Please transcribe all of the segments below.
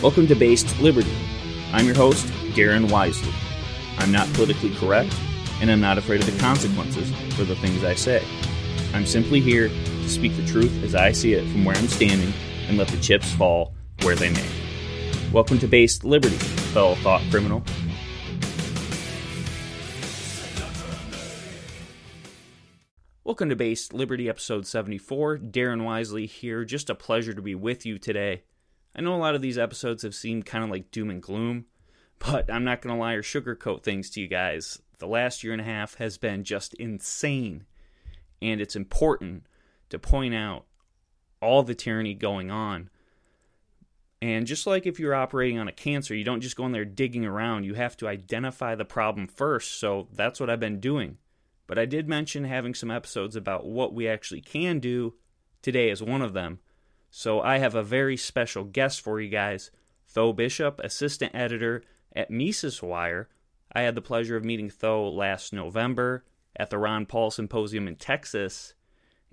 Welcome to Based Liberty. I'm your host, Darren Wisely. I'm not politically correct, and I'm not afraid of the consequences for the things I say. I'm simply here to speak the truth as I see it from where I'm standing and let the chips fall where they may. Welcome to Based Liberty, fellow thought criminal. Welcome to Based Liberty, episode 74. Darren Wisely here. Just a pleasure to be with you today. I know a lot of these episodes have seemed kind of like doom and gloom, but I'm not going to lie or sugarcoat things to you guys. The last year and a half has been just insane, and it's important to point out all the tyranny going on. And just like if you're operating on a cancer, you don't just go in there digging around. You have to identify the problem first. So that's what I've been doing. But I did mention having some episodes about what we actually can do. Today is one of them. So I have a very special guest for you guys Tho Bishop, assistant editor at Mises Wire. I had the pleasure of meeting Tho last November at the Ron Paul Symposium in Texas,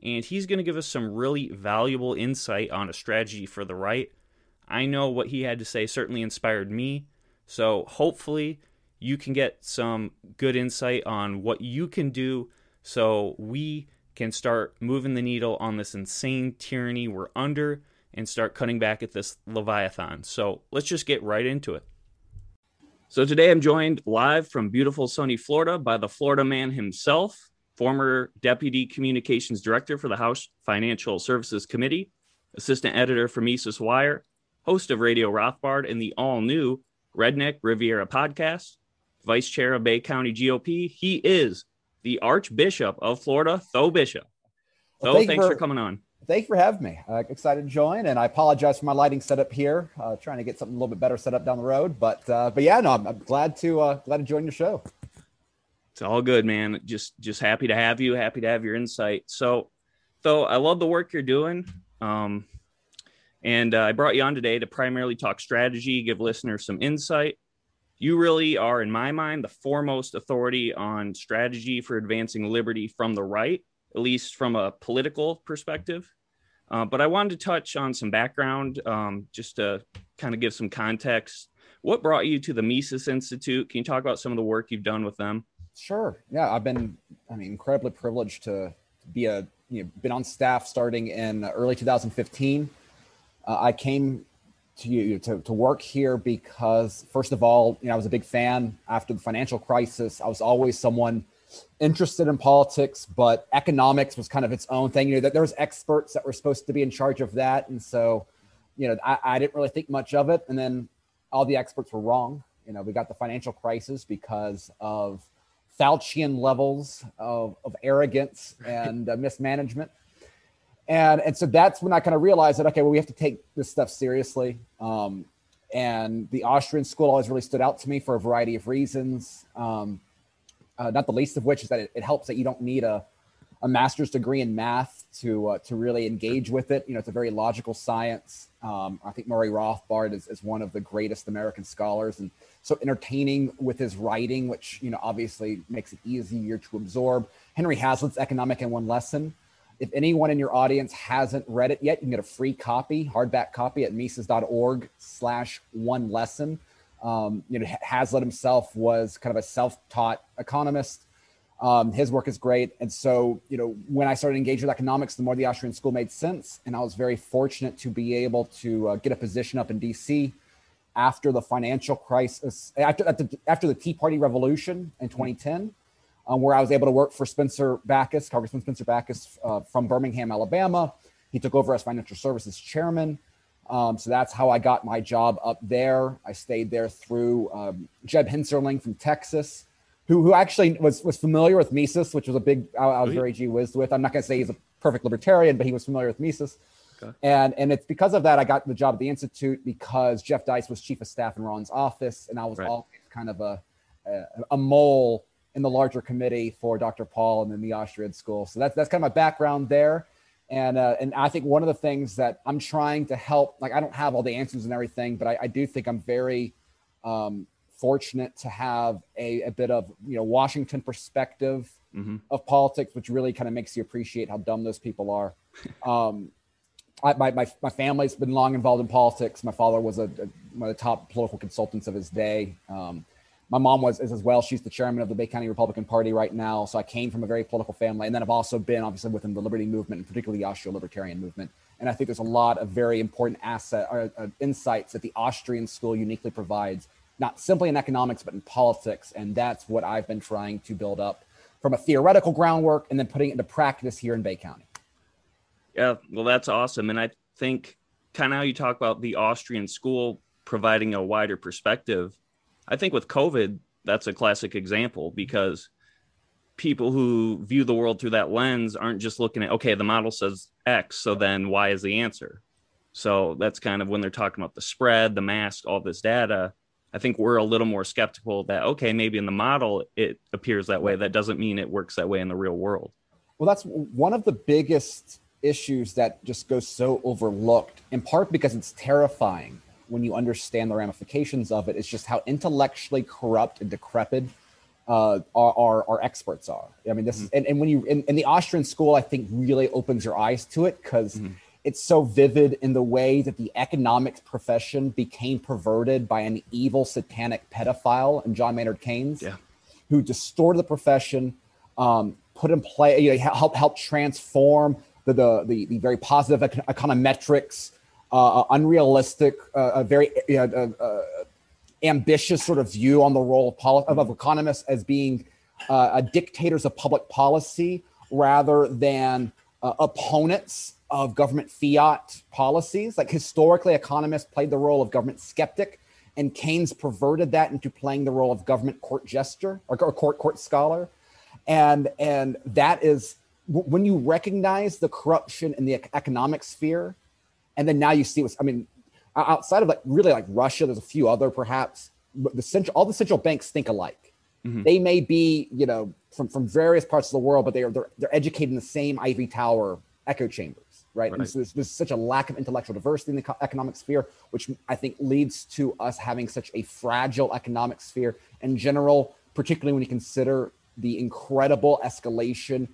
and he's going to give us some really valuable insight on a strategy for the right. I know what he had to say certainly inspired me, so hopefully you can get some good insight on what you can do so we can start moving the needle on this insane tyranny we're under and start cutting back at this Leviathan. So let's just get right into it. So today I'm joined live from beautiful sunny Florida by the Florida man himself, former Deputy Communications Director for the House Financial Services Committee, Assistant Editor for Mises Wire, host of Radio Rothbard and the all new Redneck Riviera podcast, Vice Chair of Bay County GOP. He is the Archbishop of Florida, Tho Bishop. Well, Tho, thanks for, for, coming on. Thank you for having me. Uh, excited to join, and I apologize for my lighting setup here. Uh, trying to get something a little bit better set up down the road, but uh, but yeah, no, I'm, I'm glad to uh, glad to join your show. It's all good, man. Just just happy to have you. Happy to have your insight. So, Tho, I love the work you're doing. Um, and uh, I brought you on today to primarily talk strategy, give listeners some insight you really are, in my mind, the foremost authority on strategy for advancing liberty from the right, at least from a political perspective. Uh, but I wanted to touch on some background um, just to kind of give some context. What brought you to the Mises Institute? Can you talk about some of the work you've done with them? Sure. Yeah, I've been, I mean, incredibly privileged to be a, you know, been on staff starting in early 2015. Uh, I came to you to, to work here because first of all you know i was a big fan after the financial crisis. I was always someone interested in politics but economics was kind of its own thing. You know that there was experts that were supposed to be in charge of that. And so you know I, I didn't really think much of it. And then all the experts were wrong. You know we got the financial crisis because of faucian levels of, of arrogance and uh, mismanagement and and so that's when I kind of realized that okay, well, we have to take this stuff seriously. Um, and the Austrian school always really stood out to me for a variety of reasons. Um, uh, not the least of which is that it, it, helps that you don't need a, a master's degree in math to uh, to really engage with it. You know, it's a very logical science. Um, I think Murray Rothbard is, is one of the greatest American scholars, and so entertaining with his writing, which you know obviously makes it easier to absorb. Henry Hazlitt's Economic in One Lesson if anyone in your audience hasn't read it yet, you can get a free copy, hardback copy at Mises.org slash one lesson. Um, you know, Hazlitt himself was kind of a self-taught economist. Um, his work is great. And so, you know, when I started engaging with economics, the more the Austrian school made sense. And I was very fortunate to be able to uh, get a position up in DC after the financial crisis, after, after, after the Tea Party revolution in 2010 um, where I was able to work for Spencer Bachus, Congressman Spencer Bachus uh, from Birmingham, Alabama. He took over as financial services chairman. Um, so that's how I got my job up there. I stayed there through um, Jeb Hensarling from Texas, who, who actually was, was familiar with Mises, which was a big, I, I was very gee whiz with. I'm not going to say he's a perfect libertarian, but he was familiar with Mises. Okay. And, and it's because of that I got the job at the Institute because Jeff Deist was chief of staff in Ron's office. And I was right. always kind of a, a, a mole in the larger committee for Dr. Paul and then the Austrian school. So that's that's kind of my background there. And uh, and I think one of the things that I'm trying to help, like I don't have all the answers and everything, but I, I do think I'm very um, fortunate to have a, a bit of you know Washington perspective mm-hmm. of politics, which really kind of makes you appreciate how dumb those people are. Um, I, my, my, my family's been long involved in politics. My father was a, a one of the top political consultants of his day. Um, my mom was as well. She's the chairman of the Bay County Republican Party right now. So I came from a very political family, and then I've also been obviously within the liberty movement, and particularly the Austrian libertarian movement. And I think there's a lot of very important asset or uh, insights that the Austrian school uniquely provides, not simply in economics but in politics. And that's what I've been trying to build up from a theoretical groundwork and then putting it into practice here in Bay County. Yeah, well, that's awesome, and I think kind of how you talk about the Austrian school providing a wider perspective I think with COVID, that's a classic example because people who view the world through that lens aren't just looking at, okay, the model says X, so then Y is the answer. So that's kind of when they're talking about the spread, the mask, all this data. I think we're a little more skeptical that, okay, maybe in the model it appears that way. That doesn't mean it works that way in the real world. Well, that's one of the biggest issues that just goes so overlooked, in part because it's terrifying when you understand the ramifications of it, it's just how intellectually corrupt and decrepit uh, our, our, our, experts are. I mean, this mm-hmm. and, and when you in, in, the Austrian school, I think really opens your eyes to it because mm-hmm. it's so vivid in the way that the economics profession became perverted by an evil satanic pedophile and John Maynard Keynes, yeah. who distorted the profession, um, put in play, you know, help help transform the the the, the very positive econometrics uh, unrealistic, uh, a very uh, ambitious sort of view on the role of, poli- of, economists as being uh, dictators of public policy rather than uh, opponents of government fiat policies. Like historically, economists played the role of government skeptic, and Keynes perverted that into playing the role of government court jester or, or court court scholar, and and that is when you recognize the corruption in the economic sphere and then now you see what's, I mean, outside of like really like Russia, there's a few other perhaps, but the central, all the central banks think alike. Mm-hmm. They may be, you know, from, from various parts of the world, but they are, they're, they're educated in the same ivory tower echo chambers, right? right. And so there's, there's such a lack of intellectual diversity in the economic sphere, which I think leads to us having such a fragile economic sphere in general, particularly when you consider the incredible escalation,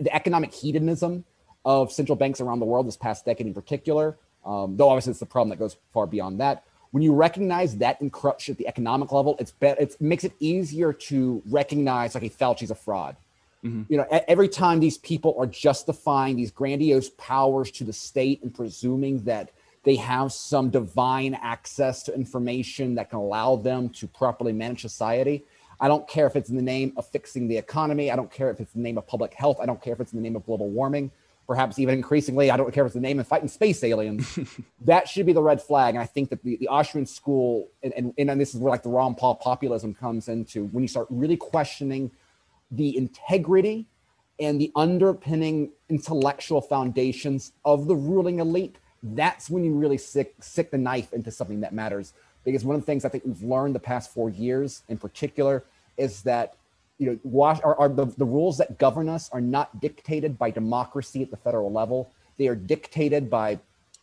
the economic hedonism of central banks around the world this past decade in particular, um, though obviously it's the problem that goes far beyond that. When you recognize that in corruption at the economic level, it's be- it makes it easier to recognize like, hey, Fauci's a fraud. Mm-hmm. You know, every time these people are justifying these grandiose powers to the state and presuming that they have some divine access to information that can allow them to properly manage society. I don't care if it's in the name of fixing the economy. I don't care if it's in the name of public health. I don't care if it's in the name of global warming perhaps even increasingly, I don't care if it's the name and fighting space aliens. that should be the red flag. And I think that the, the Austrian school, and, and, and this is where like the Ron Paul populism comes into when you start really questioning the integrity and the underpinning intellectual foundations of the ruling elite, that's when you really sick, sick the knife into something that matters. Because one of the things I think we've learned the past four years in particular is that you know, wash, are, are the, the rules that govern us are not dictated by democracy at the federal level. They are dictated by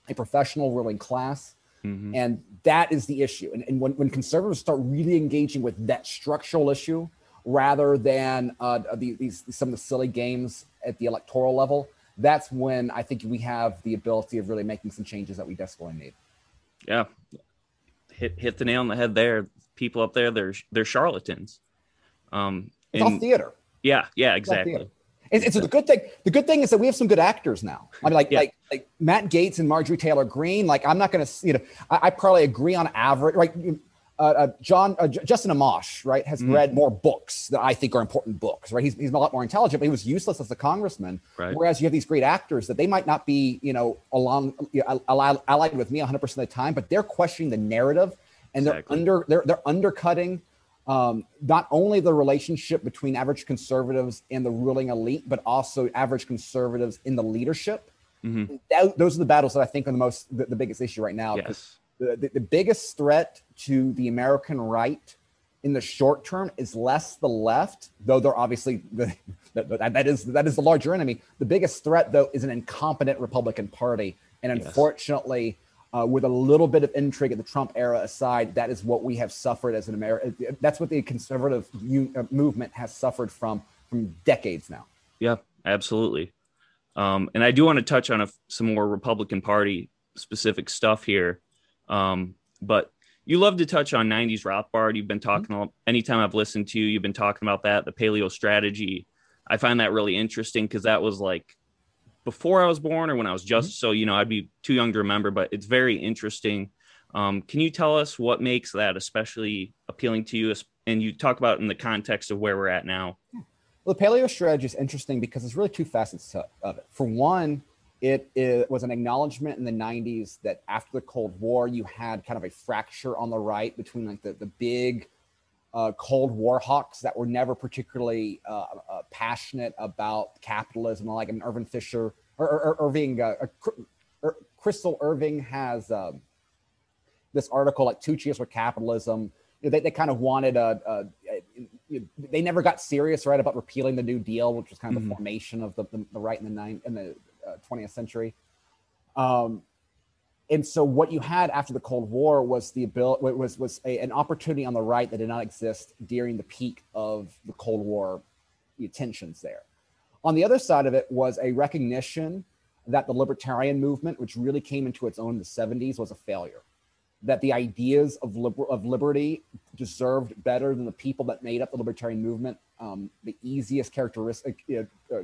a professional ruling class. Mm-hmm. And that is the issue. And, and when, when conservatives start really engaging with that structural issue rather than uh, these, these, some of the silly games at the electoral level, that's when I think we have the ability of really making some changes that we desperately need. Yeah. Hit, hit the nail on the head there. People up there, they're, they're charlatans. Um, it's all theater. Yeah, yeah, exactly. It's, and, so the good thing, the good thing is that we have some good actors now. I mean, like yeah. like like Matt Gaetz and Marjorie Taylor Greene. Like, I'm not going to, you know, I, I, probably agree on average. Right, uh, uh, John uh, Justin Amash, right, has mm-hmm. read more books that I think are important books. Right, he's, he's a lot more intelligent, but he was useless as a congressman. Right. Whereas you have these great actors that they might not be, you know, along you know, allied, allied with me 100 percent of the time, but they're questioning the narrative and they're under they're they're undercutting um, not only the relationship between average conservatives and the ruling elite, but also average conservatives in the leadership. Mm-hmm. That, those are the battles that I think are the most the, the biggest issue right now. Yes. The, the, the, biggest threat to the American right in the short term is less the left, though they're obviously the, that is that is the larger enemy. The biggest threat, though, is an incompetent Republican Party, and unfortunately. Yes uh, with a little bit of intrigue at the Trump era aside, that is what we have suffered as an American. That's what the conservative u- uh, movement has suffered from from decades now. Yeah, absolutely. Um, and I do want to touch on a, some more Republican Party specific stuff here. Um, but you love to touch on 90s Rothbard. You've been talking, mm-hmm. anytime I've listened to you, you've been talking about that, the paleo strategy. I find that really interesting because that was like before I was born or when I was just, mm-hmm. so, you know, I'd be too young to remember, but it's very interesting. Um, can you tell us what makes that especially appealing to you? And you talk about in the context of where we're at now. Well, the paleo strategy is interesting because there's really two facets of it. For one, it, it, was an acknowledgement in the 90s that after the Cold War, you had kind of a fracture on the right between like the, the big uh, Cold War hawks that were never particularly uh, uh, passionate about capitalism, like I mean, Irving Fisher or, or, or Irving, uh, or Kristol Irving has um, this article like Two Cheers for Capitalism. You know, they, they kind of wanted a, a, a, they never got serious right about repealing the New Deal, which was kind of mm-hmm. the formation of the, the, the, right in the nine in the uh, 20th century. Um, and so what you had after the Cold War was the ability was was a, an opportunity on the right that did not exist during the peak of the Cold War tensions there. On the other side of it was a recognition that the libertarian movement, which really came into its own in the 70s, was a failure. That the ideas of, liber- of liberty deserved better than the people that made up the libertarian movement. Um, the easiest characteristic, uh, uh,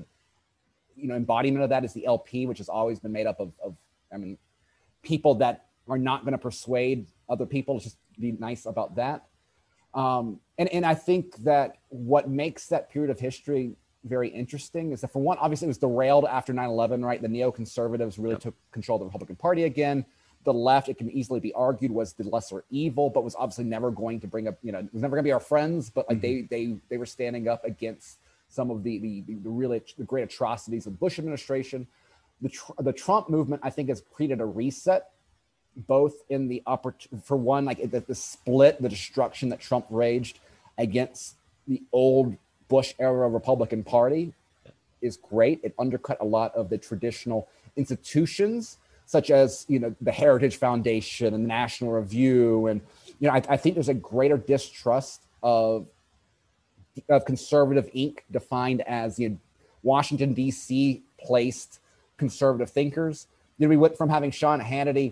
you know, embodiment of that is the LP, which has always been made up of, of I mean, people that are not going to persuade other people. Just be nice about that. Um, and, and I think that what makes that period of history very interesting is that, for one, obviously it was derailed after 9 11, right? The neoconservatives really yep. took control of the Republican Party again. The left, it can easily be argued, was the lesser evil, but was obviously never going to bring up, you know, it was never going to be our friends, but like mm-hmm. they, they, they were standing up against some of the, the, the really the great atrocities of the Bush administration the, the Trump movement, I think, has created a reset, both in the upper, for one, like the, the split, the destruction that Trump raged against the old Bush era Republican Party is great. It undercut a lot of the traditional institutions, such as you know the Heritage Foundation and the National Review, and you know I, I think there's a greater distrust of of conservative Inc. defined as you know, Washington D.C. placed conservative thinkers. Know, we went from having Sean Hannity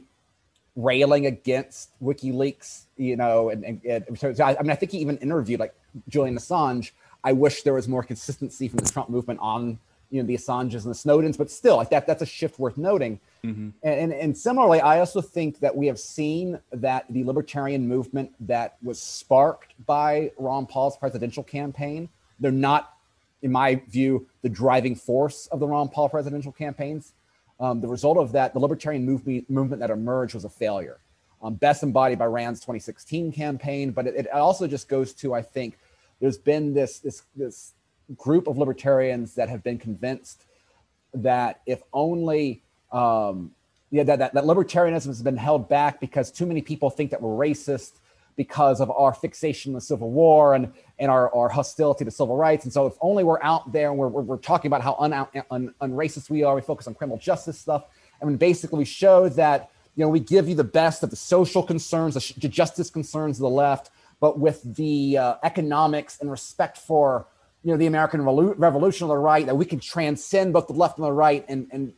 railing against WikiLeaks, you know, and, and, and so, I, I mean, I think he even interviewed like Julian Assange. I wish there was more consistency from the Trump movement on, you know, the Assanges and the Snowdens, but still, like that, that's a shift worth noting. Mm-hmm. And, and, and similarly, I also think that we have seen that the libertarian movement that was sparked by Ron Paul's presidential campaign, they're not in my view, the driving force of the Ron Paul presidential campaigns. Um, the result of that, the libertarian movement, movement that emerged was a failure. Um, best embodied by Rand's 2016 campaign, but it, it, also just goes to I think there's been this this this group of libertarians that have been convinced that if only um, yeah that, that, that libertarianism has been held back because too many people think that we're racist because of our fixation in the Civil War and, and our, our hostility to civil rights. And so, if only we're out there and we're, we're, we're talking about how un, un, unracist we are, we focus on criminal justice stuff. and basically, we show that you know we give you the best of the social concerns, the, justice concerns of the left, but with the uh, economics and respect for you know the American Revolution on the right, that we can transcend both the left and the right. And and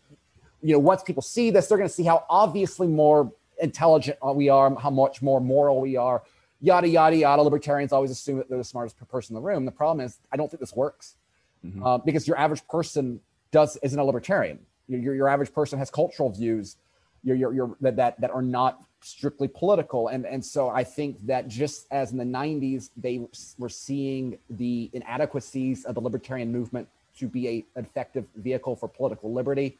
you know once people see this, they're going to see how obviously more intelligent we are, how much more moral we are, yada yada yada. Libertarians always assume that they're the smartest person in the room. The problem is, I don't think this works mm-hmm. uh, because your average person does isn't a libertarian. Your, your, average person has cultural views, your, your, your, that, that that are not strictly political, and and so I think that just as in the '90s they were seeing the inadequacies of the libertarian movement to be a effective vehicle for political liberty,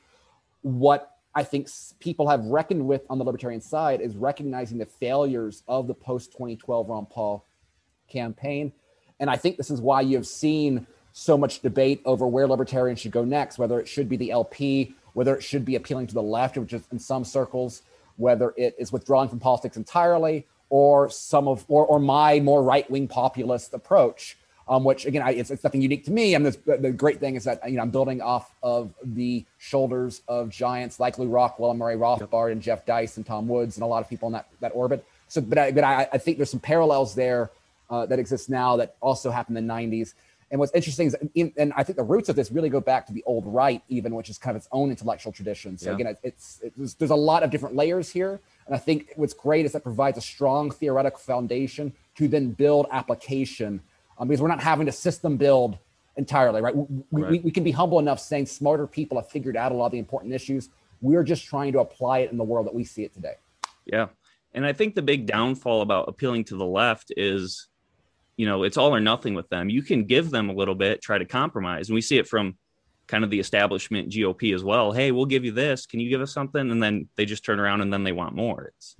what I think people have reckoned with on the libertarian side is recognizing the failures of the post 2012 Ron Paul campaign. And I think this is why you've seen so much debate over where libertarians should go next, whether it should be the LP, whether it should be appealing to the left, which is in some circles, whether it is withdrawing from politics entirely, or some of or, or my more right-wing populist approach um, which again, I, it's, it's nothing unique to me. I mean, the, great thing is that you know I'm building off of the shoulders of giants like Lew Rockwell and Murray Rothbard yep. and Jeff Deist and Tom Woods and a lot of people in that that orbit. So, but I, but I, I think there's some parallels there uh, that exist now that also happened in the '90s. And what's interesting is, in, and I think the roots of this really go back to the old right, even, which is kind of its own intellectual tradition. So yeah. again, it's, it's, it's there's a lot of different layers here, and I think what's great is that provides a strong theoretical foundation to then build application, um, because we're not having to system build entirely, right? We, right. We, we can be humble enough saying smarter people have figured out a lot of the important issues. We're just trying to apply it in the world that we see it today. Yeah. And I think the big downfall about appealing to the left is, you know, it's all or nothing with them. You can give them a little bit, try to compromise. And we see it from kind of the establishment GOP as well. Hey, we'll give you this. Can you give us something? And then they just turn around and then they want more. It's.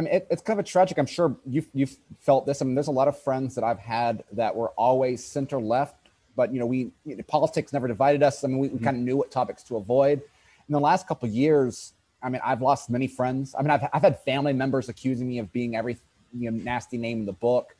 I mean, it, it's kind of a tragic. I'm sure you've you've felt this. I mean, there's a lot of friends that I've had that were always center left, but you know, we you know, politics never divided us. I mean, we, we mm-hmm. kind of knew what topics to avoid. In the last couple years, I mean, I've lost many friends. I mean, I've, I've had family members accusing me of being every you know, nasty name in the book.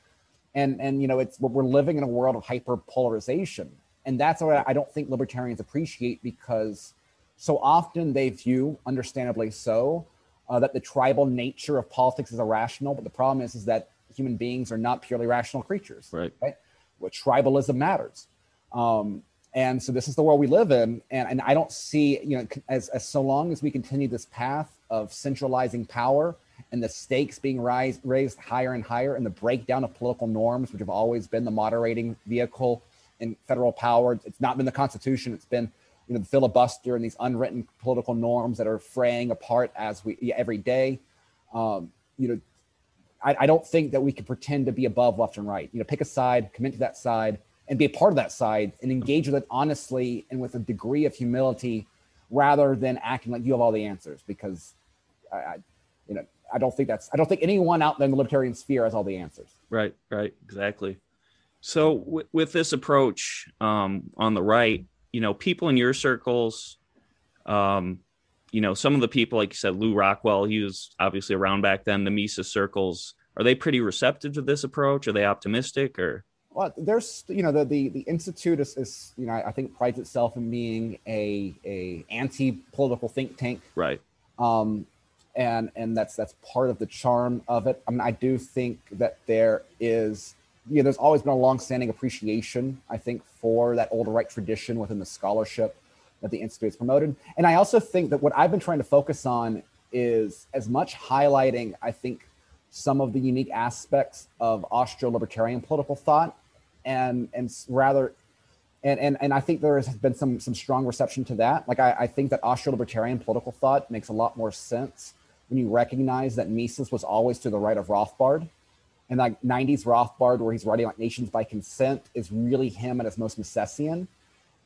And, and, you know, it's we're living in a world of hyper polarization. And that's what I don't think libertarians appreciate because so often they view, understandably so, uh, that the tribal nature of politics is irrational. But the problem is, is that human beings are not purely rational creatures. Right. Right. What tribalism matters. Um, and so this is the world we live in and, and i don't see you know as, as so long as we continue this path of centralizing power and the stakes being rise, raised higher and higher and the breakdown of political norms which have always been the moderating vehicle in federal power it's not been the constitution it's been you know the filibuster and these unwritten political norms that are fraying apart as we every day um, you know I, I don't think that we can pretend to be above left and right you know pick a side commit to that side and be a part of that side and engage with it honestly and with a degree of humility rather than acting like you have all the answers because I, I you know I don't think that's I don't think anyone out there in the libertarian sphere has all the answers. Right, right, exactly. So w- with this approach um, on the right, you know, people in your circles, um, you know, some of the people, like you said, Lew Rockwell, he was obviously around back then. The Mises circles, are they pretty receptive to this approach? Are they optimistic or? Well, there's you know the the, the institute is, is you know I think prides itself in being a a anti political think tank, right? Um, and and that's that's part of the charm of it. I mean, I do think that there is you know there's always been a long-standing appreciation I think for that older right tradition within the scholarship that the institute has promoted, and I also think that what I've been trying to focus on is as much highlighting I think some of the unique aspects of Austro-libertarian political thought, and and rather, and and and I think there has been some some strong reception to that. Like I, I think that Austro-libertarian political thought makes a lot more sense when you recognize that Mises was always to the right of Rothbard, and like '90s Rothbard, where he's writing like Nations by Consent, is really him at his most Misesian.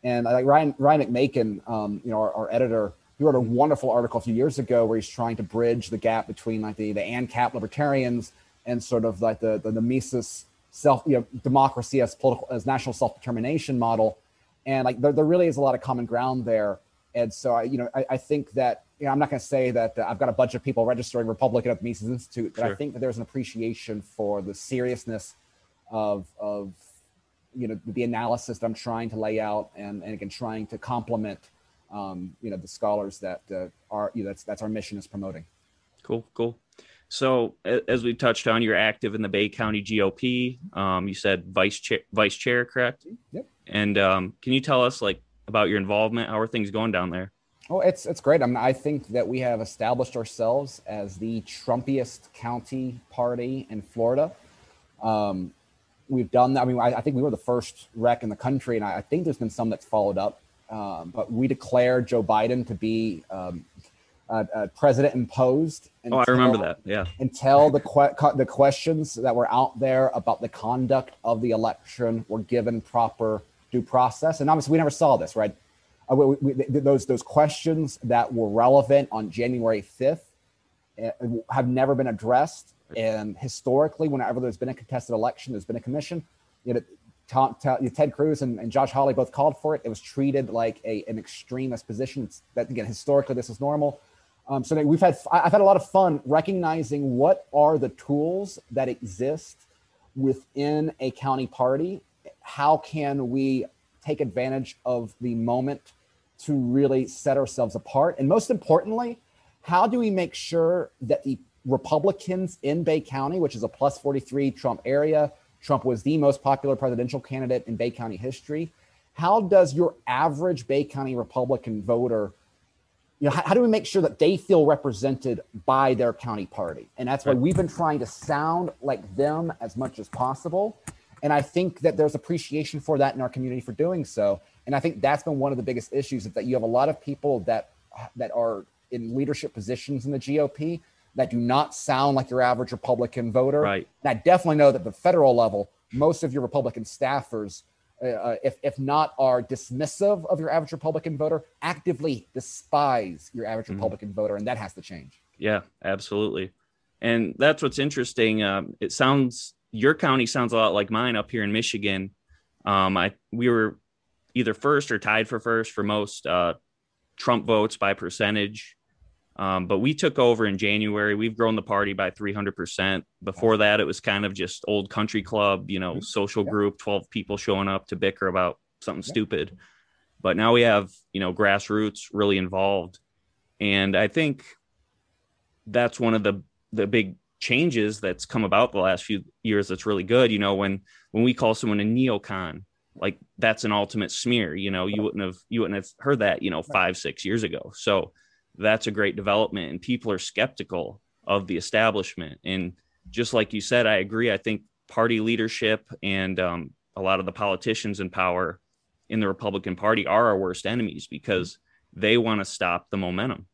And like Ryan Ryan McMaken, um, you know, our, our editor he wrote a wonderful article a few years ago where he's trying to bridge the gap between like the the ANCAP libertarians and sort of like the the, the Mises self you know democracy as political as national self determination model, and like there, there really is a lot of common ground there. And so I you know I, I think that you know, I'm not going to say that uh, I've got a bunch of people registering Republican at the Mises Institute, but sure. I think that there's an appreciation for the seriousness of of you know the analysis that I'm trying to lay out and and again trying to complement um, you know the scholars that uh, are you know, that's that's our mission is promoting. Cool, cool. So as we touched on, you're active in the Bay County GOP. Um, you said vice chair, vice chair, correct? Yep. And um, can you tell us like about your involvement? How are things going down there? Oh, it's it's great. I mean, I think that we have established ourselves as the Trumpiest county party in Florida. Um, we've done that. I mean, I, I, think we were the first rec in the country, and I, I think there's been some that's followed up. Um, but we declared Joe Biden to be um, uh, uh, president imposed. Until, oh, I remember that. Yeah. Until the que- the questions that were out there about the conduct of the election were given proper due process, and obviously we never saw this, right? Uh, we, we, those those questions that were relevant on January fifth uh, have never been addressed. And historically, whenever there's been a contested election, there's been a commission. You know, Tom, Ted Cruz and, and, Josh Hawley both called for it. It was treated like a, an extremist position. It's, that again, historically, this is normal. Um, so we've had I've had a lot of fun recognizing what are the tools that exist within a county party. How can we take advantage of the moment to really set ourselves apart? And most importantly, how do we make sure that the Republicans in Bay County, which is a plus 43 Trump area, Trump was the most popular presidential candidate in Bay County history. How does your average Bay County Republican voter, you know, how, how do we make sure that they feel represented by their county party? And that's why we've been trying to sound like them as much as possible. And I think that there's appreciation for that in our community for doing so. And I think that's been one of the biggest issues is that you have a lot of people that that are in leadership positions in the GOP that do not sound like your average Republican voter. Right. And I definitely know that the federal level, most of your Republican staffers, uh, uh, if if not are dismissive of your average Republican voter, actively despise your average Mhm. Republican voter, and that has to change. Yeah, absolutely. And that's what's interesting. Um, it sounds your county sounds a lot like mine up here in Michigan. Um, I we were either first or tied for first for most uh, Trump votes by percentage. Um, but we took over in January. We've grown the party by 300%. Before that, it was kind of just old country club, you know, Mhm. social group, 12 people showing up to bicker about something stupid. But now we have, you know, grassroots really involved. And I think that's one of the the big changes that's come about the last few years that's really good you know when when we call someone a neocon like that's an ultimate smear you know you wouldn't have you wouldn't have heard that you know five six years ago. So that's a great development and people are skeptical of the establishment. And just like you said i agree i think party leadership and um, a lot of the politicians in power in the republican party are our worst enemies because they want to stop the momentum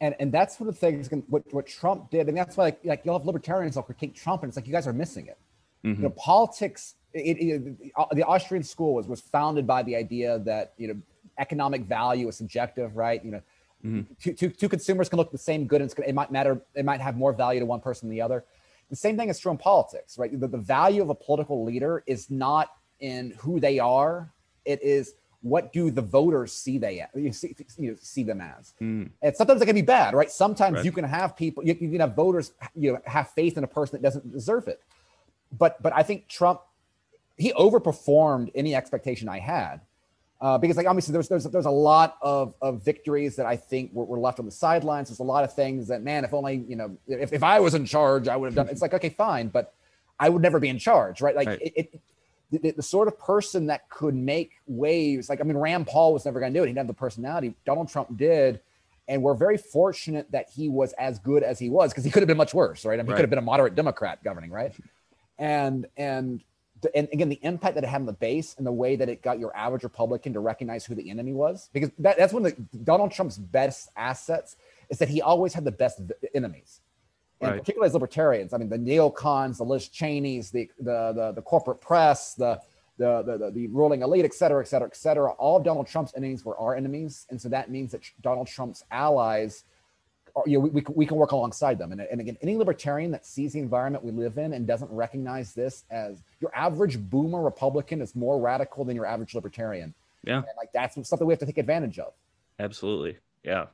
And and that's one of the things what, what Trump did, and that's why like, like you'll have libertarians will critique Trump, and it's like you guys are missing it. Mhm. You know, politics. It, it, the Austrian school was was founded by the idea that you know economic value is subjective, right? You know, Mhm. two, two, two consumers can look at the same good, and it's gonna, it might matter. It might have more value to one person than the other. The same thing is true in politics, right? The, the value of a political leader is not in who they are; it is what do the voters see they you see, you know, see them as. Mm. And sometimes it can be bad, right? Sometimes Right. you can have people, you, you can have voters, you know, have faith in a person that doesn't deserve it. But but I think Trump, he overperformed any expectation I had. Uh, because like obviously there's there's there's a lot of, of victories that I think were, were left on the sidelines. There's a lot of things that man, if only you know, if, if I was in charge, I would have done. It's like okay, fine, but I would never be in charge, right? Like Right. it, it the, the, sort of person that could make waves. Like I mean, Rand Paul was never going to do it. He didn't have the personality. Donald Trump did, and we're very fortunate that he was as good as he was because he could have been much worse, right? I mean, he could have been a moderate Democrat governing, right? And and the, and again, the impact that it had on the base and the way that it got your average Republican to recognize who the enemy was, because that, that's one of the, Donald Trump's best assets is that he always had the best enemies and Right. particularly as libertarians. I mean, the neocons, the Liz Cheneys, the the the, the corporate press, the the, the the ruling elite, et cetera, et cetera, et cetera. All of Donald Trump's enemies were our enemies, and so that means that Donald Trump's allies. Are, you know, we, we, can- we can work alongside them. And, and again, any libertarian that sees the environment we live in and doesn't recognize this as your average boomer Republican is more radical than your average libertarian. Yeah. And like that's something we have to take advantage of. absolutely yeah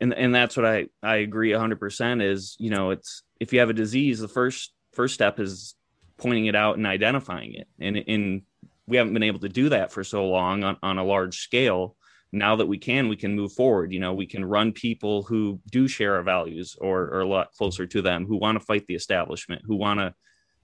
and and that's what i i agree 100% is you know it's if you have a disease the first first step is pointing it out and identifying it. And in we haven't been able to do that for so long on, on a large scale. Now that we can we can move forward. You know we can run people who do share our values or, or a lot closer to them who want to fight the establishment who want to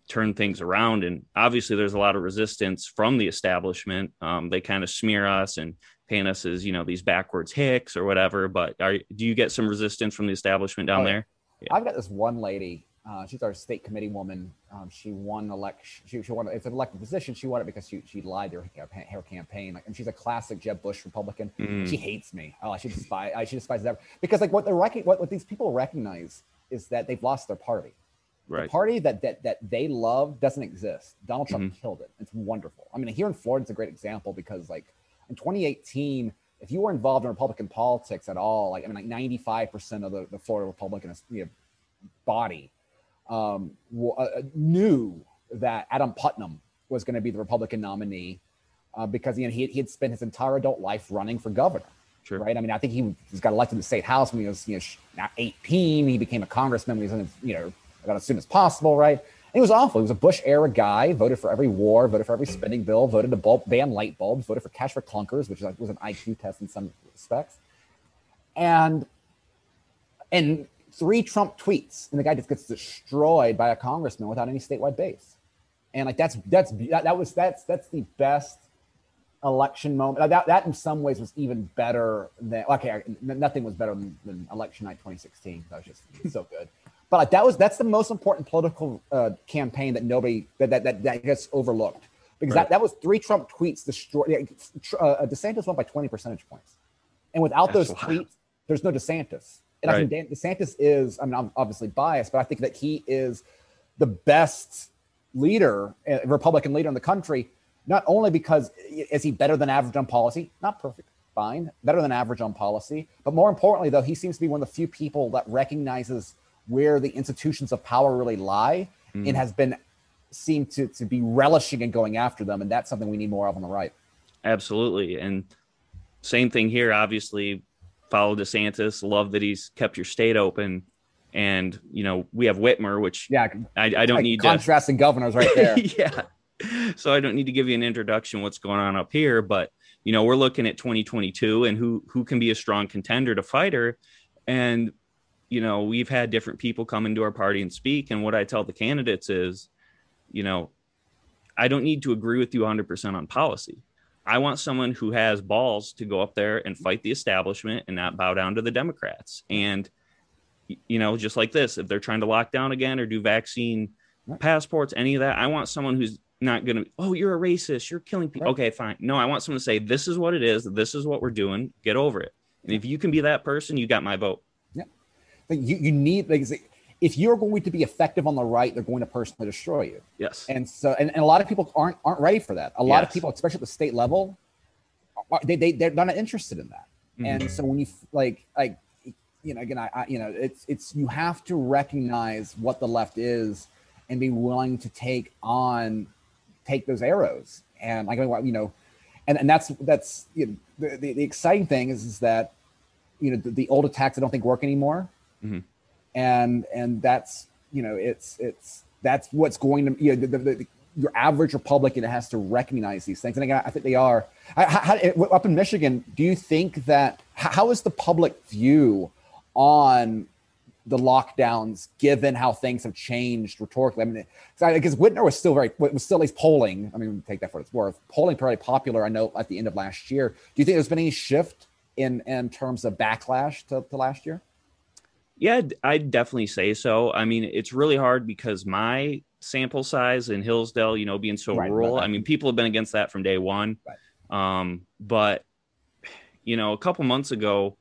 turn things around and obviously there's a lot of resistance from the establishment um, they kind of smear us and paint us as you know these backwards hicks or whatever but are do you get some resistance from the establishment down Oh, yeah. there I've got this one lady. Uh, she's our state committee woman. Um, she won election. She, she won. It's an elected position. She won it because she she lied to her, her campaign. Like, and she's a classic Jeb Bush Republican. Mm. She hates me. Oh, she despise. I, she despises that because like what they rec- what, what these people recognize is that they've lost their party. The party that that that they love doesn't exist. Donald Trump Mm-hmm. killed it. It's wonderful. I mean, here in Florida, it's a great example because like in 2018, if you were involved in Republican politics at all, like I mean, like 95 percent of the, the Florida Republican you know, body um, w- uh, knew that Adam Putnam was going to be the Republican nominee uh, because you know, he, he had spent his entire adult life running for governor sure right? I mean, I think he was got elected to the state house when he was, you know, 18. He became a congressman when he was in, his, you know, as soon as possible, right? And he was awful. He was a Bush era guy. Voted for every war. Voted for every spending bill. Voted to bulb, ban light bulbs. Voted for cash for clunkers, which was an IQ test in some respects. And and three Trump tweets, and the guy just gets destroyed by a congressman without any statewide base. And like that's that's that, that was that's that's the best election moment. That that in some ways was even better than okay, nothing was better than, than election night 2016. That was just so good. But like that was that's the most important political uh, campaign that nobody that that that, that gets overlooked because right. that, that was three Trump tweets destroyed. Uh, DeSantis won by 20 percentage points, and without that's those wild. tweets, there's no DeSantis. And right. I think DeSantis is, I mean, I'm obviously biased, but I think that he is the best leader, uh, Republican leader in the country, not only because is he better than average on policy, not perfect, fine, better than average on policy, but more importantly, though, he seems to be one of the few people that recognizes where the institutions of power really lie mm. and has been seemed to, to be relishing and going after them. And that's something we need more of on the right. Absolutely. And same thing here, obviously, follow DeSantis. Love that he's kept your state open. And you know we have Whitmer, which yeah, I, I don't like need contrasting to, governors right there. yeah, so I don't need to give you an introduction what's going on up here, but you know we're looking at 2022 and who who can be a strong contender to fight her, and you know we've had different people come into our party and speak, and what I tell the candidates is, you know, I don't need to agree with you 100% on policy. I want someone who has balls to go up there and fight the establishment and not bow down to the Democrats. And, you know, just like this, if they're trying to lock down again or do vaccine passports, any of that, I want someone who's not going to, oh, you're a racist, you're killing people. Okay, fine. No, I want someone to say, this is what it is, this is what we're doing, get over it. And if you can be that person, you got my vote. Like you, you need, like, if you're going to be effective on the right, they're going to personally destroy you. Yes. And so, and, and a lot of people aren't aren't ready for that. A lot yes. of people, especially at the state level, are, they they they're not interested in that. Mm-hmm. And so when you like like you know again I, I you know it's it's you have to recognize what the left is and be willing to take on take those arrows and like you know and and that's that's you know, the, the, the exciting thing is is that you know the, the old attacks I don't think work anymore. Mm-hmm and and that's you know it's it's that's what's going to you know the, the, the, your average Republican has to recognize these things, and again, I think they are. How, up in Michigan, do you think that how is the public view on the lockdowns, given how things have changed rhetorically? I mean, because Whitmer was still very was still at least polling. I mean, take that for what it's worth. Polling pretty popular. I know at the end of last year. Do you think there's been any shift in in terms of backlash to, to last year? Yeah, I'd definitely say so. I mean, it's really hard because my sample size in Hillsdale, you know, being so right, rural, right, I mean, people have been against that from day one. Um, but, you know, a couple months ago,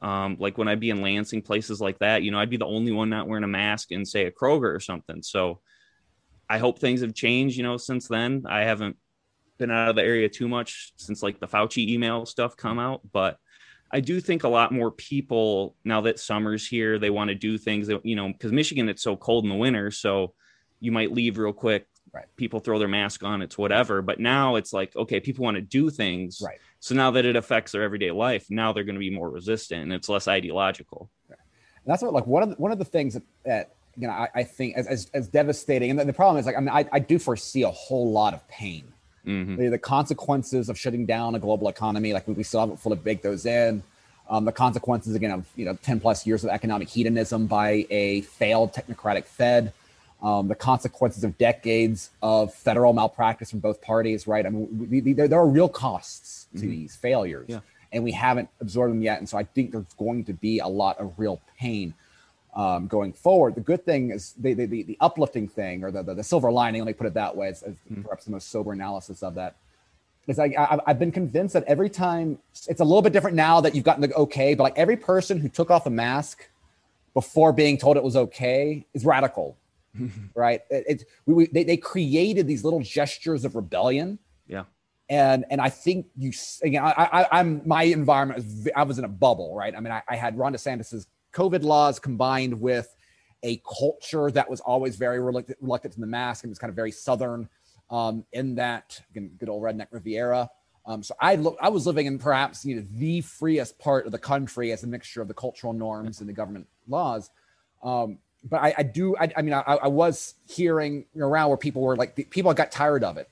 um, like when I'd be in Lansing, places like that, you know, I'd be the only one not wearing a mask in, say, a Kroger or something. So I hope things have changed, you know, since then. I haven't been out of the area too much since like the Fauci email stuff come out, but I do think a lot more people now that summer's here, they want to do things that, you know, because Michigan, it's so cold in the winter. So you might leave real quick. Right. People throw their mask on, it's whatever. But now it's like, okay, people want to do things. Right. So now that it affects their everyday life, now they're going to be more resistant and it's less ideological. Right. And that's what, like, one of the, one of the things that, that you know, I, I think as, as, as, devastating, and the, the problem is like, I mean, I, I do foresee a whole lot of pain Mm-hmm. The, the, consequences of shutting down a global economy, like we still haven't fully baked those in. Um, the consequences again of you know 10 plus years of economic hedonism by a failed technocratic Fed. Um, the consequences of decades of federal malpractice from both parties, right? I mean, we, we, there, there, are real costs to mm-hmm. these failures, yeah. and we haven't absorbed them yet. And so I think there's going to be a lot of real pain um, going forward. The good thing is the, the, the, uplifting thing or the, the, the, silver lining, let me put it that way, is, mm-hmm. perhaps the most sober analysis of that. Is like I, I've been convinced that every time it's a little bit different now that you've gotten the okay, but like every person who took off a mask before being told it was okay is radical, right? It, it we, we, they, they created these little gestures of rebellion. Yeah and and I think you again I, I am my environment was, I was in a bubble right I mean I, I had Ron DeSantis's COVID laws combined with a culture that was always very reluctant, reluctant to the mask and was kind of very southern um, in that again, good old redneck Riviera. Um, so I look, I was living in perhaps you know the freest part of the country as a mixture of the cultural norms and the government laws. Um, but I, I do, I, I mean, I, I, was hearing around where people were like, people got tired of it,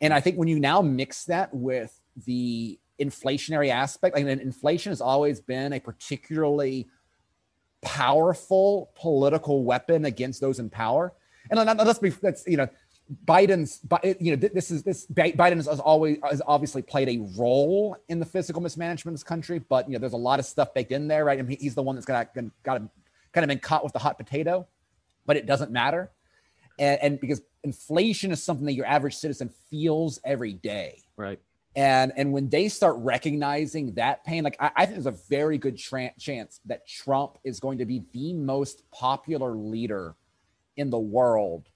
and I think when you now mix that with the inflationary aspect, like inflation has always been a particularly powerful political weapon against those in power. And let's be that's you know Biden's, you know, this is this Biden has always has obviously played a role in the physical mismanagement of this country, but you know, there's a lot of stuff baked in there, right? I mean, he's the one that's got got kind of been caught with the hot potato, but it doesn't matter, and, and because inflation is something that your average citizen feels every day, right? And and when they start recognizing that pain, like I, I think there's a very good tra- chance that Trump is going to be the most popular leader in the world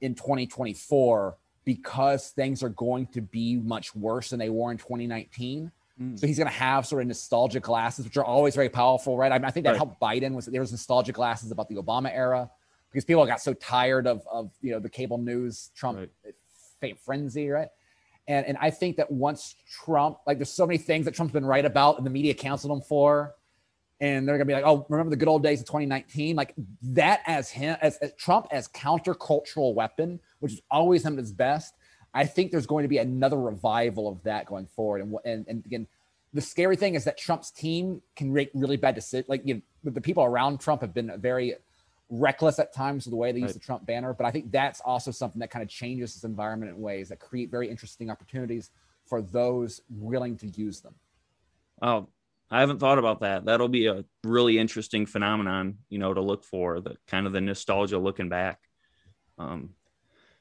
in 2024 because things are going to be much worse than they were in 2019. Mm. So he's going to have sort of nostalgia glasses, which are always very powerful, right? I, mean, I think that right. helped Biden was there was nostalgia glasses about the Obama era because people got so tired of of you know the cable news Trump right. frenzy, right? And and I think that once Trump, like, there's so many things that Trump's been right about, and the media counseled him for, and they're gonna be like, oh, remember the good old days of 2019? Like that as him as, as Trump as countercultural weapon, which is always him at his best. I think there's going to be another revival of that going forward. And and, and again, the scary thing is that Trump's team can make really bad decisions. Like you know, the people around Trump have been very reckless at times with the way they right. use the Trump banner. But I think that's also something that kind of changes this environment in ways that create very interesting opportunities for those willing to use them. Oh, I haven't thought about that. That'll be a really interesting phenomenon, you know, to look for the kind of the nostalgia looking back. Um,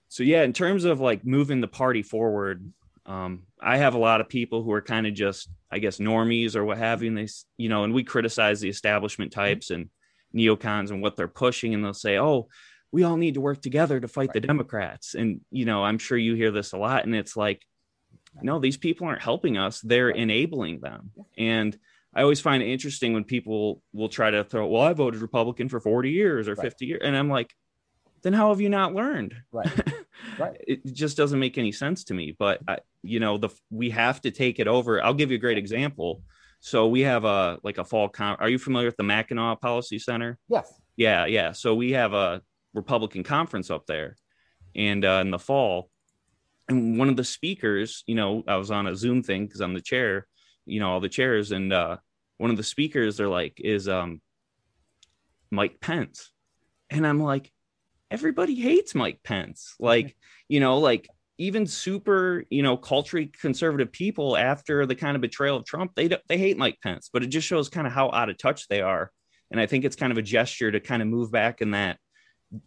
so yeah, in terms of like moving the party forward, um, I have a lot of people who are kind of just, I guess, normies or what have you. And they, you know, and we criticize the establishment types and neocons and what they're pushing, and they'll say, "Oh, we all need to work together to fight right. the Democrats." And you know, I'm sure you hear this a lot, and it's like, no, these people aren't helping us; they're enabling them, and I always find it interesting when people will try to throw, well, I voted Republican for 40 years or right. 50 years. And I'm like, then how have you not learned? Right. Right. it just doesn't make any sense to me. But, I, you know, the we have to take it over. I'll give you a great example. So we have a like a fall con. Are you familiar with the Mackinac Policy Center? Yes. Yeah, yeah. So we have a Republican conference up there, and uh, in the fall, and one of the speakers, you know, I was on a Zoom thing because I'm the chair, you know all the chairs and uh one of the speakers they're like is um mike pence and i'm like everybody hates mike pence like you know like even super you know culturally conservative people after the kind of betrayal of trump they they hate mike pence but it just shows kind of how out of touch they are and i think it's kind of a gesture to kind of move back in that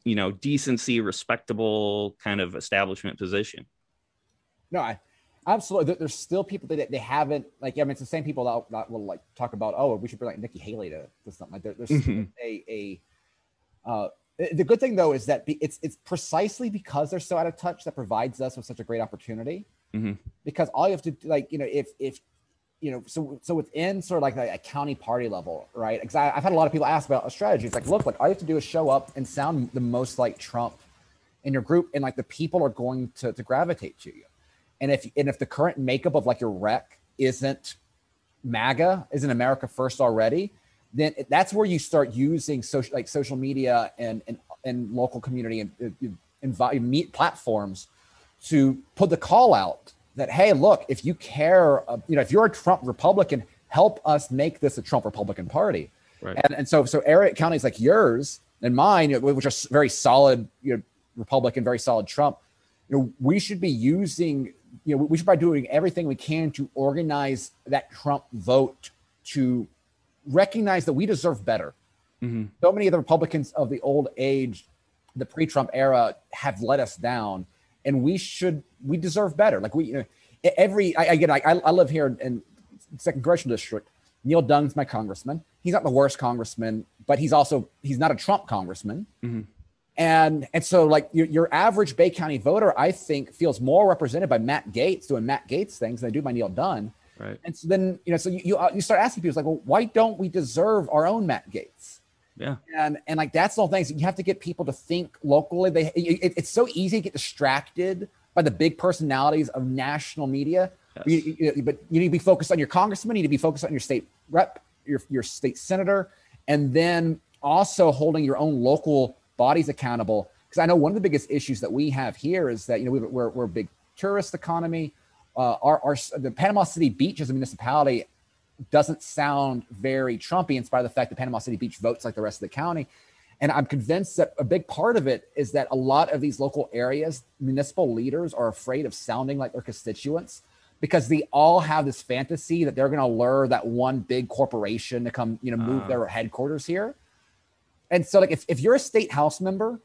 you know decency respectable kind of establishment position no i Absolutely. There's still people that they haven't like. I mean, it's the same people that, that will like talk about. Oh, we should bring like Nikki Haley to, to something like that. There's mm-hmm. a a. Uh, the good thing though is that it's it's precisely because they're so out of touch that provides us with such a great opportunity. Mm-hmm. Because all you have to do, like you know, if if you know, so so within sort of like a, a county party level, right? Because I've had a lot of people ask about a strategy. It's like, look, like all you have to do is show up and sound the most like Trump in your group, and like the people are going to to gravitate to you. And if and if the current makeup of like your rec isn't MAGA, isn't America first already, then that's where you start using social like social media and and, and local community and, and, meet platforms to put the call out that hey, look, if you care, uh, you know, if you're a Trump Republican, help us make this a Trump Republican Party. Right. And and so so area counties like yours and mine, which are very solid, you know, Republican, very solid Trump, you know, we should be using you know, we should be doing everything we can to organize that Trump vote to recognize that we deserve better. Mm-hmm. So many of the Republicans of the old age, the pre-Trump era, have let us down, and we should we deserve better. Like we, you know, every I, I get I, I live here in second congressional district. Neil Dunn's my congressman. He's not the worst congressman, but he's also he's not a Trump congressman. Mm-hmm. And and so like your, your average Bay County voter, I think, feels more represented by Matt Gaetz doing Matt Gaetz things than they do by Neil Dunn. Right. And so then you know, so you you, uh, you start asking people like, well, why don't we deserve our own Matt Gaetz? Yeah. And and like that's all things you have to get people to think locally. They it, it's so easy to get distracted by the big personalities of national media. Yes. You, you, but you need to be focused on your congressman. You need to be focused on your state rep, your your state senator, and then also holding your own local bodies accountable. Because I know one of the biggest issues that we have here is that you know we, are we're a big tourist economy. Uh, our, our the Panama City Beach as a municipality doesn't sound very Trumpy in spite of the fact that Panama City Beach votes like the rest of the county. And I'm convinced that a big part of it is that a lot of these local areas, municipal leaders are afraid of sounding like their constituents because they all have this fantasy that they're going to lure that one big corporation to come, you know, move uh. their headquarters here. And so, like, if, if you're a state house member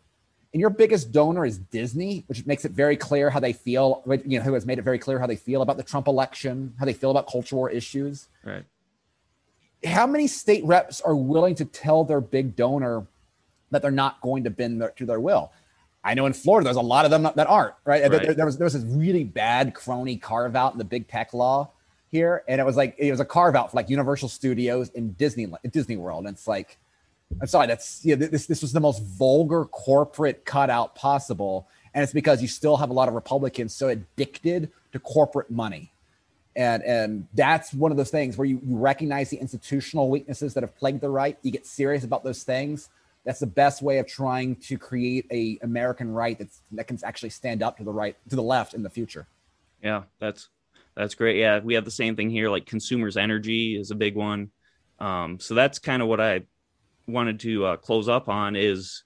and your biggest donor is Disney, which makes it very clear how they feel, you know, who has made it very clear how they feel about the Trump election, how they feel about culture war issues. Right. How many state reps are willing to tell their big donor that they're not going to bend their, to their will? I know in Florida, there's a lot of them that aren't, right? right. There, there, was, there was this really bad crony carve out in the big tech law here. And it was like, it was a carve out for like Universal Studios in Disney, Disney World. And it's like, I'm sorry, that's yeah, this this was the most vulgar corporate cutout possible. And it's because you still have a lot of Republicans so addicted to corporate money. And and that's one of those things where you, you recognize the institutional weaknesses that have plagued the right. You get serious about those things. That's the best way of trying to create a American right that's that can actually stand up to the right to the left in the future. Yeah, that's that's great. Yeah, we have the same thing here. Like consumers' energy is a big one. Um, so that's kind of what I wanted to uh, close up on is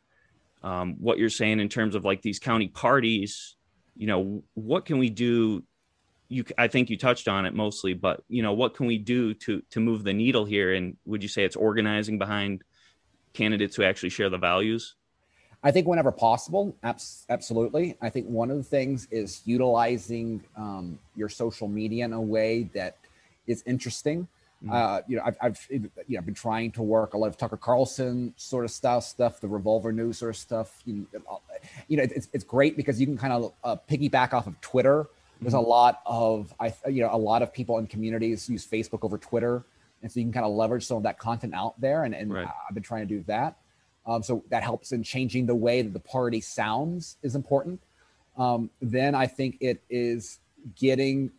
um, what you're saying in terms of like these county parties. You know, what can we do? You, I think you touched on it mostly, but you know, what can we do to to move the needle here? And would you say it's organizing behind candidates who actually share the values? I think whenever possible, abs- absolutely. I think one of the things is utilizing um, your social media in a way that is interesting. Mm-hmm. Uh, you know, I've, I've, you know, I've been trying to work a lot of Tucker Carlson sort of style stuff, the Revolver News sort of stuff. You know, you know it's, it's great because you can kind of uh, piggyback off of Twitter. There's mm-hmm. a lot of, I, you know, a lot of people in communities use Facebook over Twitter, and so you can kind of leverage some of that content out there. And, and right. I've been trying to do that. Um, so that helps in changing the way that the party sounds is important. Um, then I think it is getting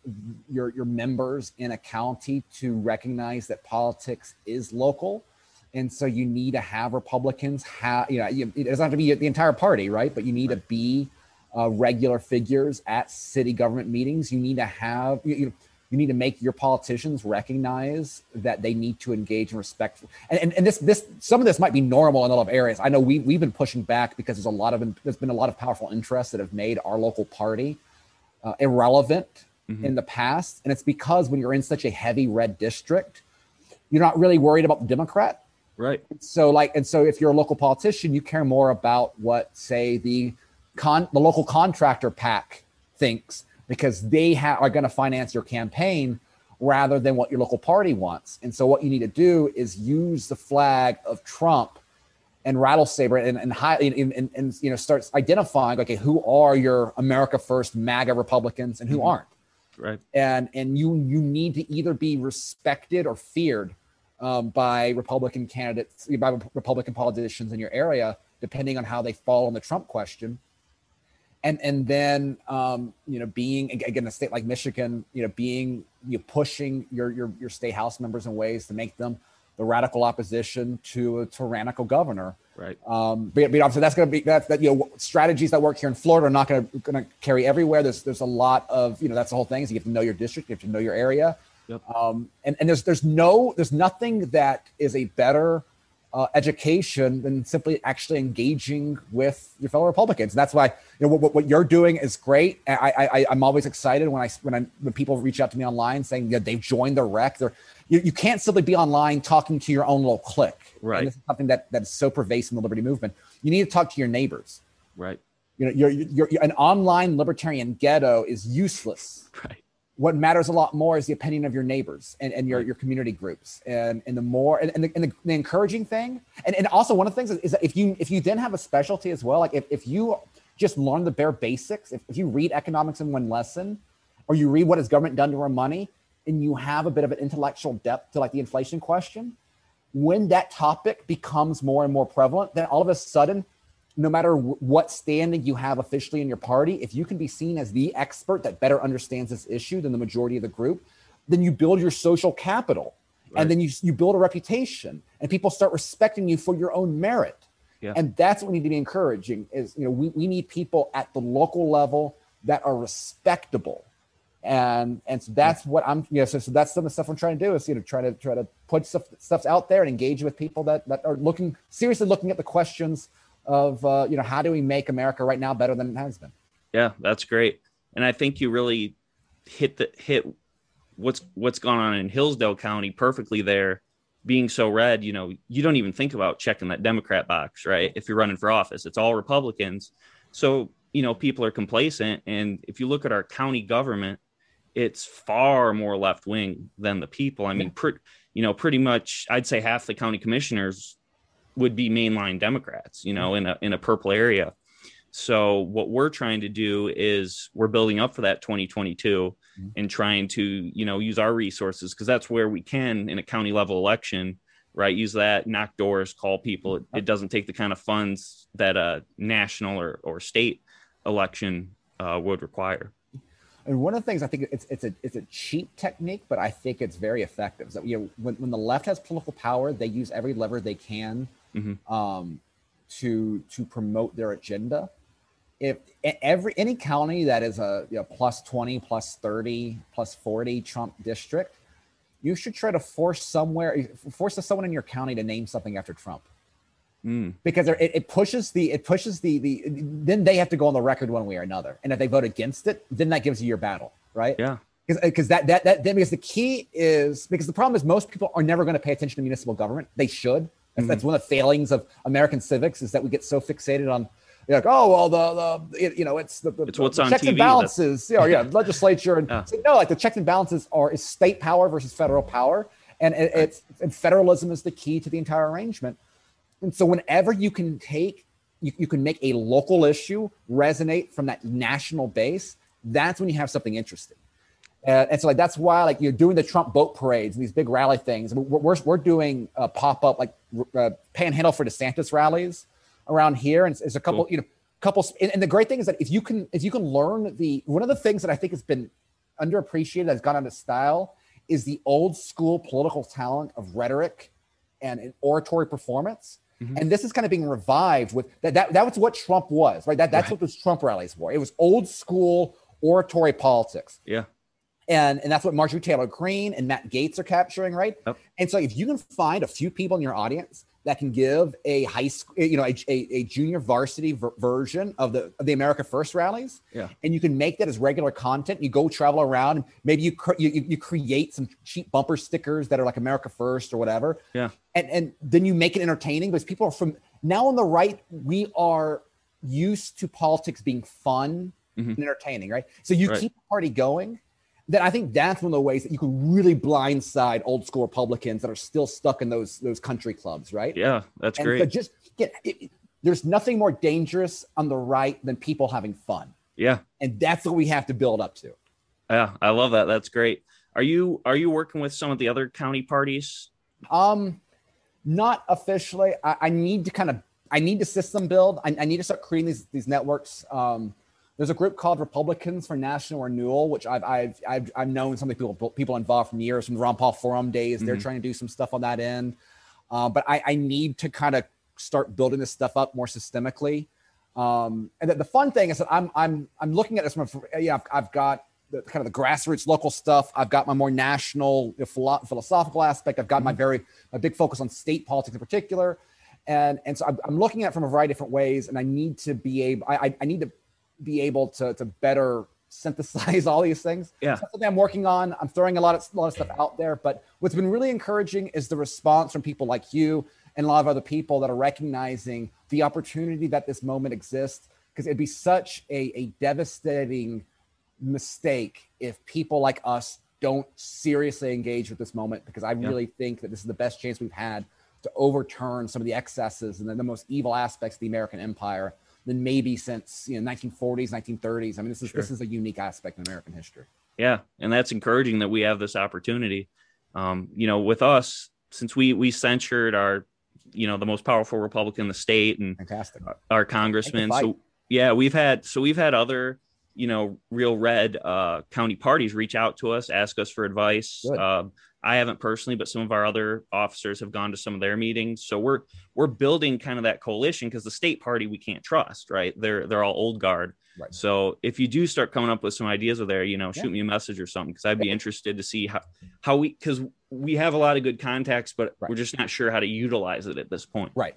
your your members in a county to recognize that politics is local. And so you need to have republicans have you know it doesn't have to be the entire party right? But you need right. to be uh, regular figures at city government meetings. You need to have you, you, you need to make your politicians recognize that they need to engage in respect and, and, and this this some of this might be normal in a lot of areas. I know we, we've been pushing back because there's a lot of there's been a lot of powerful interests that have made our local party uh, irrelevant mm-hmm. in the past. And it's because when you're in such a heavy red district, you're not really worried about the Democrat. Right. So like, and so if you're a local politician, you care more about what say the con the local contractor pack thinks because they ha- are going to finance your campaign rather than what your local party wants. And so what you need to do is use the flag of Trump and rattle saber and and, high, and, and, and, you know starts identifying okay who are your America First MAGA Republicans and who mm-hmm. aren't? Right. And and you you need to either be respected or feared um, by Republican candidates by Republican politicians in your area depending on how they fall on the Trump question. And and then um, you know being again a state like Michigan you know being you know, pushing your your your state house members in ways to make them the radical opposition to a tyrannical governor. Right. Um, but, but obviously that's going to be that, that you know strategies that work here in Florida are not going to going to carry everywhere. There's there's a lot of you know that's the whole thing is you have to know your district, you have to know your area. Yep. Um, and and there's there's no there's nothing that is a better uh, education than simply actually engaging with your fellow Republicans. And that's why you know what, what you're doing is great. I, I I'm always excited when I when I when people reach out to me online saying that they've joined the rec. They're you, you can't simply be online talking to your own little clique. Right. And this is something that that is so pervasive in the liberty movement. You need to talk to your neighbors. Right. You know, you're, you're, you're an online libertarian ghetto is useless. Right what matters a lot more is the opinion of your neighbors and, and your, your community groups. And, and the more and, and, the, and the, the, encouraging thing and, and also one of the things is, is, that if you if you then have a specialty as well like if, if you just learn the bare basics if, if you read economics in one lesson or you read what has government done to our money and you have a bit of an intellectual depth to like the inflation question when that topic becomes more and more prevalent then all of a sudden no matter what standing you have officially in your party, if you can be seen as the expert that better understands this issue than the majority of the group, then you build your social capital right. and then you, you build a reputation and people start respecting you for your own merit. Yeah. And that's what we need to be encouraging is, you know, we, we need people at the local level that are respectable and and so that's what I'm you know so, so that's some of the stuff I'm trying to do is you know try to try to put stuff stuffs out there and engage with people that that are looking seriously looking at the questions of uh, you know how do we make America right now better than it has been. Yeah, that's great, and I think you really hit the hit what's what's gone on in Hillsdale County perfectly there. Being so red, you know, you don't even think about checking that Democrat box, right? If you're running for office, it's all Republicans. So, you know, people are complacent. And if you look at our county government, it's far more left wing than the people. I mean, pretty, you know, pretty much, I'd say half the county commissioners would be mainline Democrats, you know, in a in a purple area. So what we're trying to do is we're building up for that 2022 mm-hmm. and trying to, you know, use our resources because that's where we can in a county level election, right? Use that, knock doors, call people. It, it doesn't take the kind of funds that a national or, or state election uh, would require. And one of the things I think it's it's a it's a cheap technique, but I think it's very effective. So you know, when, when the left has political power, they use every lever they can mm-hmm. um, to to promote their agenda. If every any county that is a you know, plus twenty, plus thirty, plus forty Trump district, you should try to force somewhere force someone in your county to name something after Trump. Mm. Because it, it, pushes the it pushes the the then they have to go on the record one way or another, and if they vote against it, then that gives you your battle, right? Yeah. Because that that that then because the key is because the problem is most people are never going to pay attention to municipal government. They should. That's, that's one of the failings of American civics is that we get so fixated on you're like, oh well, the the you know it's the, the, it's what's the on checks TV, and balances. You know, yeah, legislature and yeah. no, like the checks and balances are is state power versus federal power, and it, it's and federalism is the key to the entire arrangement. And so whenever you can take, you, you can make a local issue resonate from that national base, that's when you have something interesting. Uh, and so like that's why like you're doing the Trump boat parades and these big rally things. We're we're, we're doing uh, pop up like uh, panhandle for DeSantis rallies around here, and it's a couple cool. you know couple. And, and, the great thing is that if you can if you can learn the one of the things that I think has been underappreciated that's gone out of style is the old school political talent of rhetoric and an oratory performance. Mm-hmm. And this is kind of being revived with that, that. That was what Trump was, right? That that's right. what those Trump rallies were. It was old school oratory politics. Yeah. And and that's what Marjorie Taylor Greene and Matt Gaetz are capturing, right? Yep. And so if you can find a few people in your audience that can give a high school, you know, a, a, a junior varsity ver- version of the of the America First rallies. Yeah. And you can make that as regular content. You go travel around, and maybe you, cr- you you create some cheap bumper stickers that are like America First or whatever. Yeah. And and then you make it entertaining because people are from now on the right. We are used to politics being fun mm-hmm. and entertaining, right? So you right. keep the party going then I think that's one of the ways that you can really blindside old school Republicans that are still stuck in those those country clubs, right? Yeah, that's and great. So just get it, there's nothing more dangerous on the right than people having fun. Yeah, and that's what we have to build up to. Yeah, I love that. That's great. Are you are you working with some of the other county parties? Um, not officially. I, I need to kind of I need to system build. I, I need to start creating these these networks. Um, there's a group called Republicans for National Renewal, which I've I've I've, I've known some of the people people involved from years from the Ron Paul Forum days. Mm-hmm. They're trying to do some stuff on that end, uh, but I, I need to kind of start building this stuff up more systemically. Um, and the, the fun thing is that I'm I'm I'm looking at this from yeah I've, I've got the kind of the grassroots local stuff. I've got my more national you know, philosophical aspect. I've got mm-hmm. my very my big focus on state politics in particular, and and so I'm, I'm looking at it from a variety of different ways. And I need to be able I, I need to be able to to better synthesize all these things. Yeah, That's something I'm working on. I'm throwing a lot of a lot of stuff out there, but what's been really encouraging is the response from people like you and a lot of other people that are recognizing the opportunity that this moment exists. Because it'd be such a, a devastating mistake if people like us don't seriously engage with this moment. Because I yeah. really think that this is the best chance we've had to overturn some of the excesses and the, the most evil aspects of the American empire than maybe since you know 1940s, 1930s. I mean, this is sure. this is a unique aspect in American history. Yeah, and that's encouraging that we have this opportunity. Um, you know, with us, since we we censured our, you know, the most powerful Republican in the state and fantastic our congressman. So yeah, we've had so we've had other you know real red uh, county parties reach out to us, ask us for advice. Uh, I haven't personally, but some of our other officers have gone to some of their meetings. So we're we're building kind of that coalition because the state party we can't trust, right? They're they're all old guard. Right. So if you do start coming up with some ideas over there, you know, shoot yeah. me a message or something because I'd be yeah. interested to see how how we because we have a lot of good contacts, but right. we're just not sure how to utilize it at this point. Right.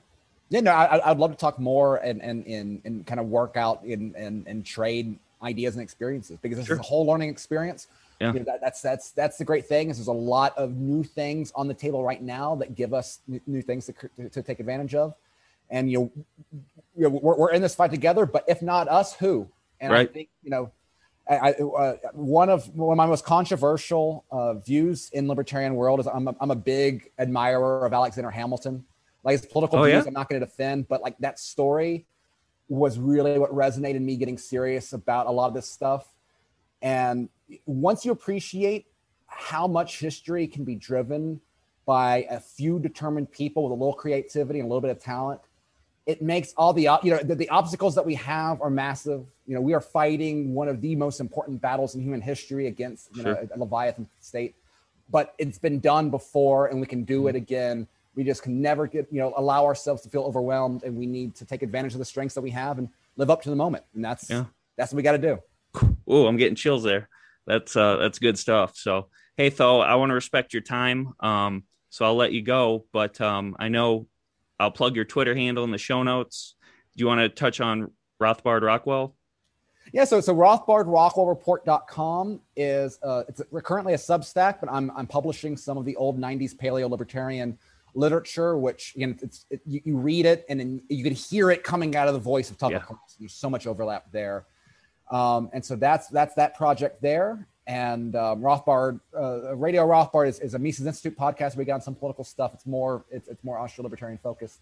Yeah, no, I, would love to talk more and and and, and kind of work out and and, and trade ideas and experiences because this sure. is a whole learning experience. Yeah, you know, that, that's that's that's the great thing is there's a lot of new things on the table right now that give us new, new things to, to, to, take advantage of, and you know, you know we're, we're in this fight together. But if not us, who? And right. I think you know, I, uh, one of one of my most controversial uh, views in libertarian world is I'm a, I'm a big admirer of Alexander Hamilton. Like his political oh, views, yeah? I'm not going to defend, but like that story was really what resonated me getting serious about a lot of this stuff. And once you appreciate how much history can be driven by a few determined people with a little creativity and a little bit of talent, it makes all the you know the, the, obstacles that we have are massive. You know, we are fighting one of the most important battles in human history against you sure. know a Leviathan state, but it's been done before, and we can do mm-hmm. it again we just can never get you know allow ourselves to feel overwhelmed and we need to take advantage of the strengths that we have and live up to the moment and that's yeah. that's what we got to do oh i'm getting chills there that's uh that's good stuff so hey tho i want to respect your time um so i'll let you go but um i know i'll plug your twitter handle in the show notes do you want to touch on rothbard rockwell yeah, so so RothbardRockwellReport.com is uh, it's currently a Substack, but I'm I'm publishing some of the old '90s paleo libertarian literature, which you know, it's it, you, you, read it and then you can hear it coming out of the voice of Tucker yeah. Carlson. There's so much overlap there, um, and so that's that's that project there. And um, Rothbard, uh, Radio Rothbard is, is a Mises Institute podcast. We got some political stuff. It's more it's, it's more Austro libertarian focused.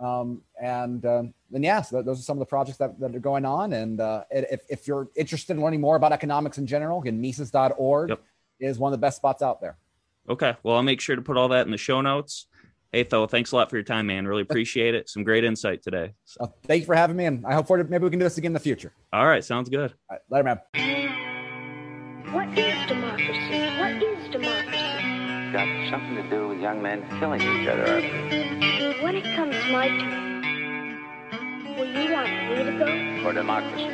Um, and um, then yeah, so those are some of the projects that, that are going on. And uh, if, if you're interested in learning more about economics in general, again, Mises.org yep. is one of the best spots out there. Okay. Well, I'll make sure to put all that in the show notes. Hey, Tho, thanks a lot for your time, man. Really appreciate it. Some great insight today. So. Uh, thank you for having me, and I hope for maybe we can do this again in the future. All right, sounds good. All right, later, man. What is democracy? What is democracy? Got something to do with young men killing each other. When it comes my turn, will you want me to go? For democracy,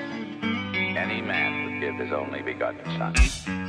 any man would give his only begotten son.